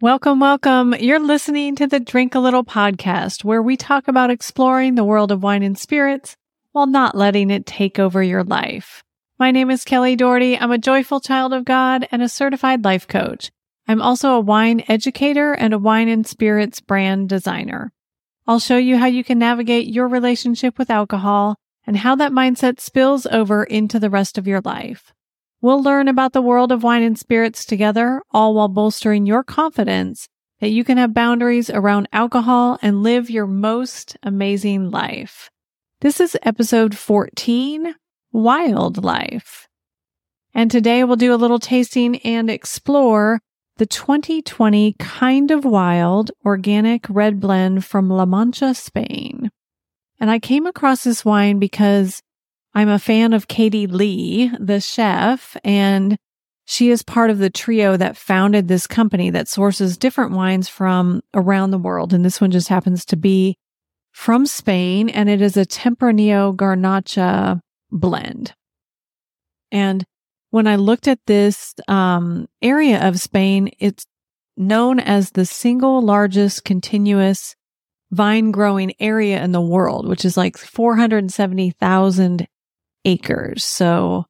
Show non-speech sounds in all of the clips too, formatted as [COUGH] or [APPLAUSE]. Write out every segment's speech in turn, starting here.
Welcome, welcome. You're listening to the Drink a Little podcast, where we talk about exploring the world of wine and spirits while not letting it take over your life. My name is Kelly Doherty. I'm a joyful child of God and a certified life coach. I'm also a wine educator and a wine and spirits brand designer. I'll show you how you can navigate your relationship with alcohol and how that mindset spills over into the rest of your life. We'll learn about the world of wine and spirits together, all while bolstering your confidence that you can have boundaries around alcohol and live your most amazing life. This is episode 14, Wild Life. And today we'll do a little tasting and explore the 2020 Kind of Wild organic red blend from La Mancha, Spain. And I came across this wine because I'm a fan of Katie Lee, the chef, and she is part of the trio that founded this company that sources different wines from around the world. And this one just happens to be from Spain, and it is a Tempranillo Garnacha blend. And when I looked at this um, area of Spain, it's known as the single largest continuous vine growing area in the world, which is like 470,000 acres. So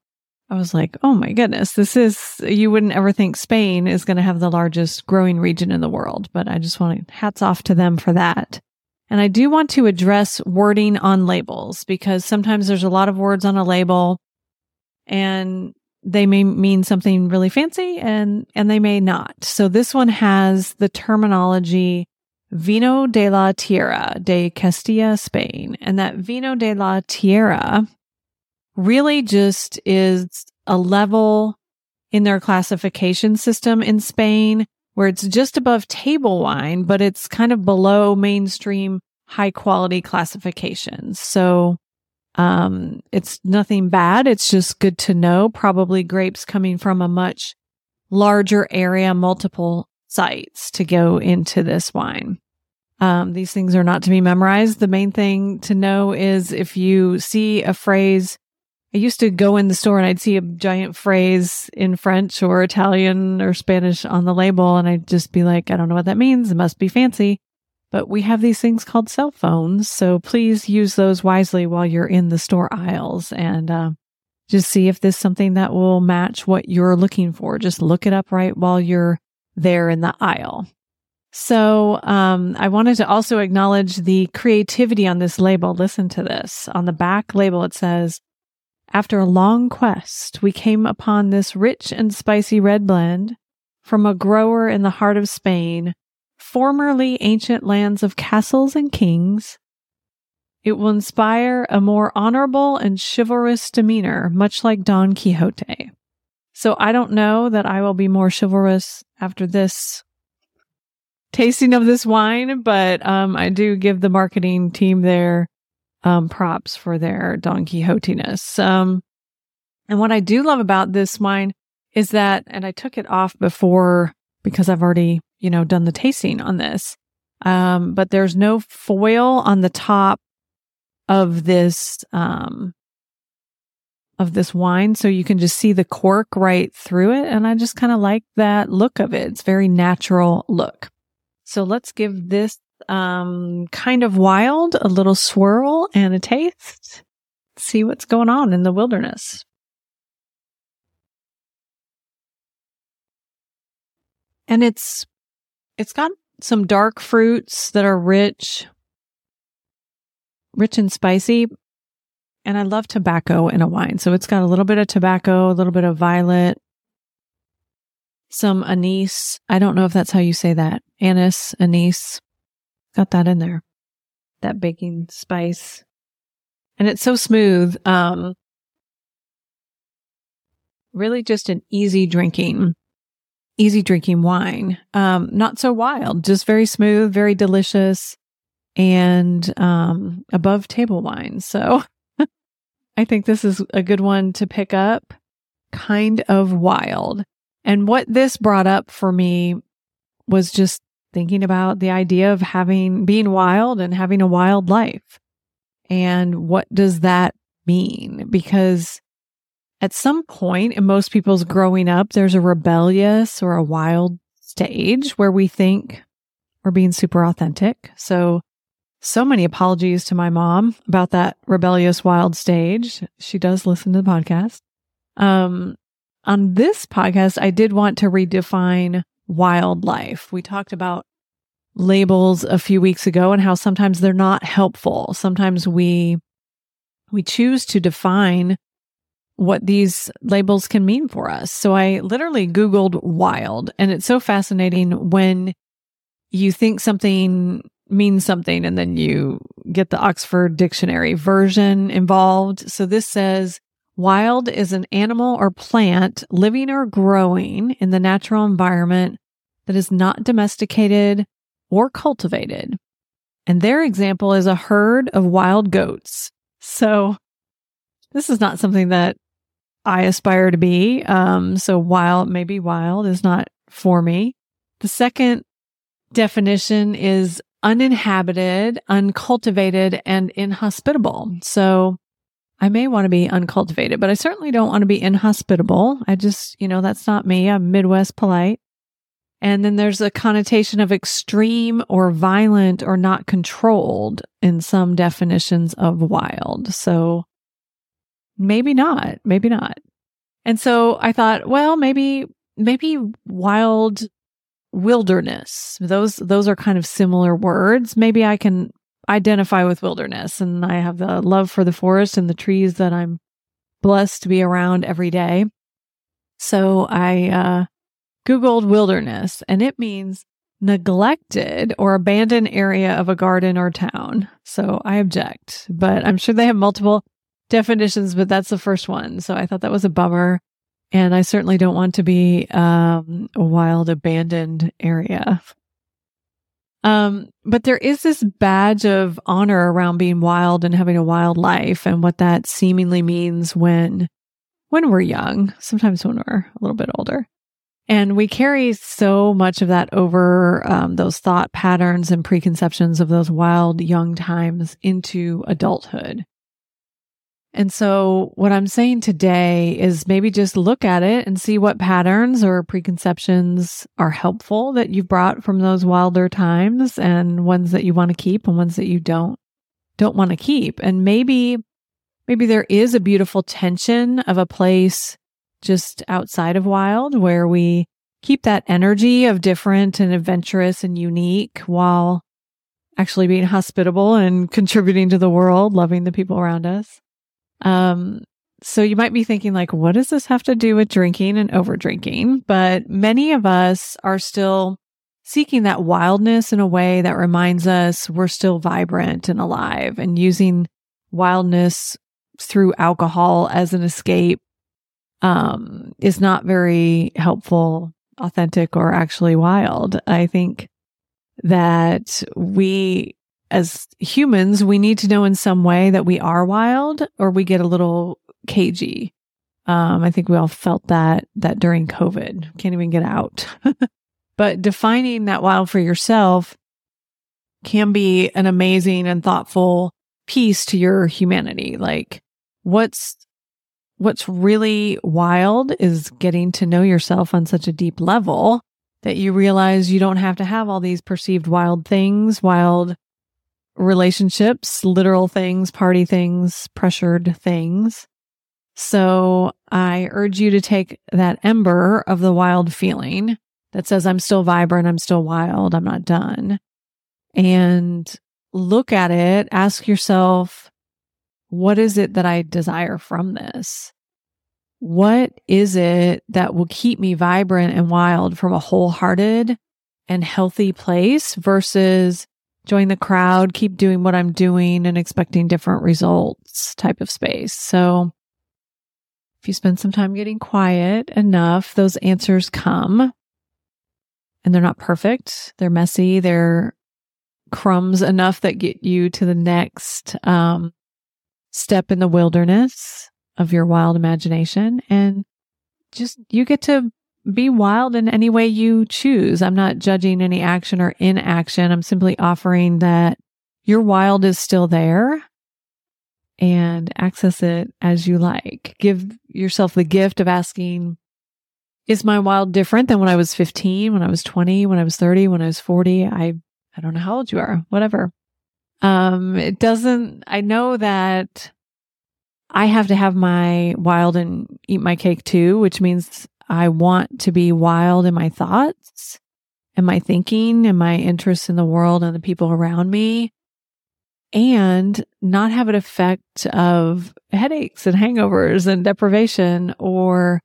I was like, oh my goodness, this is, you wouldn't ever think Spain is going to have the largest growing region in the world, but I just want to hats off to them for that. And I do want to address wording on labels because sometimes there's a lot of words on a label and they may mean something really fancy and, and they may not. So this one has the terminology Vino de la Tierra de Castilla, Spain. And that Vino de la Tierra really just is a level in their classification system in Spain where it's just above table wine, but it's kind of below mainstream high quality classifications. So, um, it's nothing bad. It's just good to know. Probably grapes coming from a much larger area, multiple sites to go into this wine. Um, these things are not to be memorized. The main thing to know is if you see a phrase I used to go in the store and I'd see a giant phrase in French or Italian or Spanish on the label. And I'd just be like, I don't know what that means. It must be fancy. But we have these things called cell phones. So please use those wisely while you're in the store aisles and uh, just see if this is something that will match what you're looking for. Just look it up right while you're there in the aisle. So, um, I wanted to also acknowledge the creativity on this label. Listen to this. On the back label, it says, after a long quest, we came upon this rich and spicy red blend from a grower in the heart of Spain, formerly ancient lands of castles and kings. It will inspire a more honorable and chivalrous demeanor, much like Don Quixote. So I don't know that I will be more chivalrous after this tasting of this wine, but um, I do give the marketing team there um, props for their Don Quixote-ness. Um, and what I do love about this wine is that, and I took it off before because I've already, you know, done the tasting on this. Um, but there's no foil on the top of this, um, of this wine. So you can just see the cork right through it. And I just kind of like that look of it. It's very natural look. So let's give this um, kind of wild, a little swirl and a taste. See what's going on in the wilderness. And it's, it's got some dark fruits that are rich, rich and spicy. And I love tobacco in a wine. So it's got a little bit of tobacco, a little bit of violet, some anise. I don't know if that's how you say that. Anise, anise. Got that in there. That baking spice. And it's so smooth. Um, really just an easy drinking, easy drinking wine. Um, not so wild, just very smooth, very delicious and, um, above table wine. So [LAUGHS] I think this is a good one to pick up. Kind of wild. And what this brought up for me was just thinking about the idea of having, being wild and having a wild life. And what does that mean? Because at some point in most people's growing up, there's a rebellious or a wild stage where we think we're being super authentic. So, so many apologies to my mom about that rebellious wild stage. She does listen to the podcast. Um, on this podcast, I did want to redefine wildlife. We talked about labels a few weeks ago and how sometimes they're not helpful. Sometimes we we choose to define what these labels can mean for us. So I literally Googled wild and it's so fascinating when you think something means something and then you get the Oxford Dictionary version involved. So this says wild is an animal or plant living or growing in the natural environment that is not domesticated or cultivated. And their example is a herd of wild goats. So this is not something that I aspire to be. Um, so wild, maybe wild is not for me. The second definition is uninhabited, uncultivated, and inhospitable. So I may want to be uncultivated, but I certainly don't want to be inhospitable. I just, you know, that's not me. I'm Midwest polite. And then there's a connotation of extreme or violent or not controlled in some definitions of wild. So maybe not, maybe not. And so I thought, well, maybe, maybe wild wilderness. Those, those are kind of similar words. Maybe I can identify with wilderness and I have the love for the forest and the trees that I'm blessed to be around every day. So I, uh, Googled wilderness and it means neglected or abandoned area of a garden or town. So I object, but I'm sure they have multiple definitions, but that's the first one. So I thought that was a bummer. And I certainly don't want to be um, a wild abandoned area. Um, but there is this badge of honor around being wild and having a wild life and what that seemingly means when when we're young, sometimes when we're a little bit older. And we carry so much of that over um, those thought patterns and preconceptions of those wild young times into adulthood. And so, what I'm saying today is maybe just look at it and see what patterns or preconceptions are helpful that you've brought from those wilder times and ones that you want to keep and ones that you don't don't want to keep. And maybe maybe there is a beautiful tension of a place just outside of wild where we keep that energy of different and adventurous and unique while actually being hospitable and [LAUGHS] contributing to the world, loving the people around us. Um, so you might be thinking like, what does this have to do with drinking and over drinking? But many of us are still seeking that wildness in a way that reminds us we're still vibrant and alive and using wildness through alcohol as an escape um, is not very helpful, authentic, or actually wild. I think that we, as humans, we need to know in some way that we are wild or we get a little cagey. Um, I think we all felt that, that during COVID, can't even get out. [LAUGHS] but defining that wild for yourself can be an amazing and thoughtful piece to your humanity. Like, what's what's really wild is getting to know yourself on such a deep level that you realize you don't have to have all these perceived wild things, wild relationships, literal things, party things, pressured things. So I urge you to take that ember of the wild feeling that says, I'm still vibrant, I'm still wild, I'm not done. And look at it, ask yourself, what is it that I desire from this? What is it that will keep me vibrant and wild from a wholehearted and healthy place versus join the crowd, keep doing what I'm doing and expecting different results type of space. So if you spend some time getting quiet enough, those answers come and they're not perfect. They're messy. They're crumbs enough that get you to the next um, step in the wilderness of your wild imagination and just you get to be wild in any way you choose. I'm not judging any action or inaction. I'm simply offering that your wild is still there and access it as you like. Give yourself the gift of asking Is my wild different than when I was 15, when I was 20, when I was 30, when I was 40? I, I don't know how old you are, whatever. Um, it doesn't, I know that I have to have my wild and eat my cake too, which means I want to be wild in my thoughts and my thinking and my interests in the world and the people around me and not have an effect of headaches and hangovers and deprivation or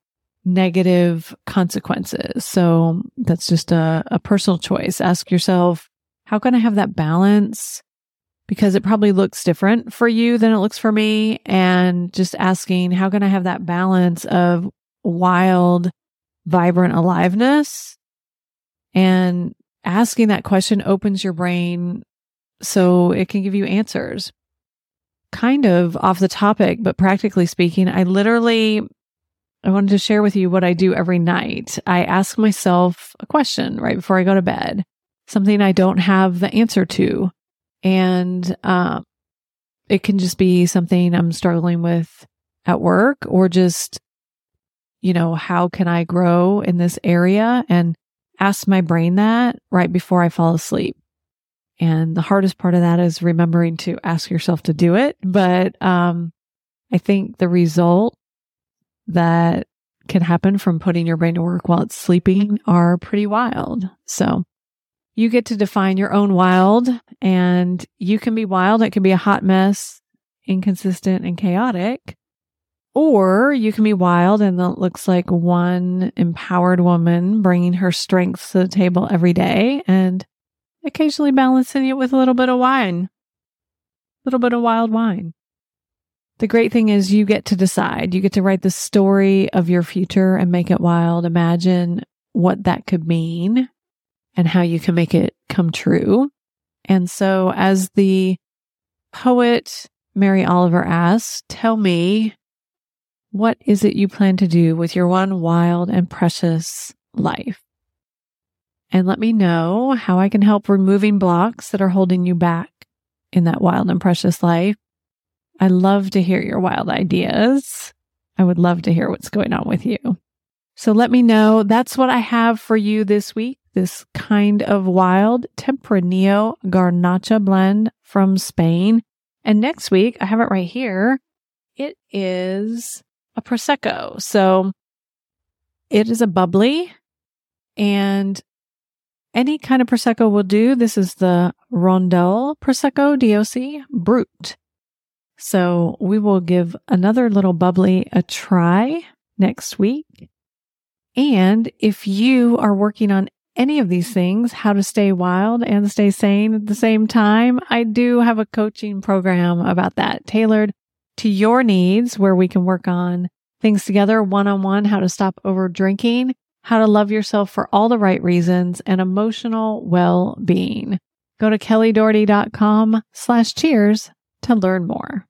negative consequences. So that's just a, a personal choice. Ask yourself, how can I have that balance? Because it probably looks different for you than it looks for me. And just asking, how can I have that balance of wild, vibrant aliveness and asking that question opens your brain so it can give you answers. Kind of off the topic, but practically speaking, I literally I wanted to share with you what I do every night. I ask myself a question right before I go to bed, something I don't have the answer to. And uh, it can just be something I'm struggling with at work or just, you know, how can I grow in this area? And ask my brain that right before I fall asleep. And the hardest part of that is remembering to ask yourself to do it. But um, I think the result that can happen from putting your brain to work while it's sleeping are pretty wild. So you get to define your own wild and you can be wild. It can be a hot mess, inconsistent and chaotic. Or you can be wild and that looks like one empowered woman bringing her strengths to the table every day and occasionally balancing it with a little bit of wine, a little bit of wild wine. The great thing is you get to decide. You get to write the story of your future and make it wild. Imagine what that could mean and how you can make it come true. And so as the poet Mary Oliver asks, tell me what is it you plan to do with your one wild and precious life? And let me know how I can help removing blocks that are holding you back in that wild and precious life. I love to hear your wild ideas. I would love to hear what's going on with you. So let me know. That's what I have for you this week. This kind of wild Tempranillo Garnacha blend from Spain. And next week, I have it right here. It is a Prosecco. So it is a bubbly and any kind of Prosecco will do. This is the Rondel Prosecco DOC Brut. So we will give another little bubbly a try next week. And if you are working on any of these things, how to stay wild and stay sane at the same time, I do have a coaching program about that tailored to your needs where we can work on things together one on one, how to stop over drinking, how to love yourself for all the right reasons and emotional well being. Go to kellydoherty.com slash cheers to learn more.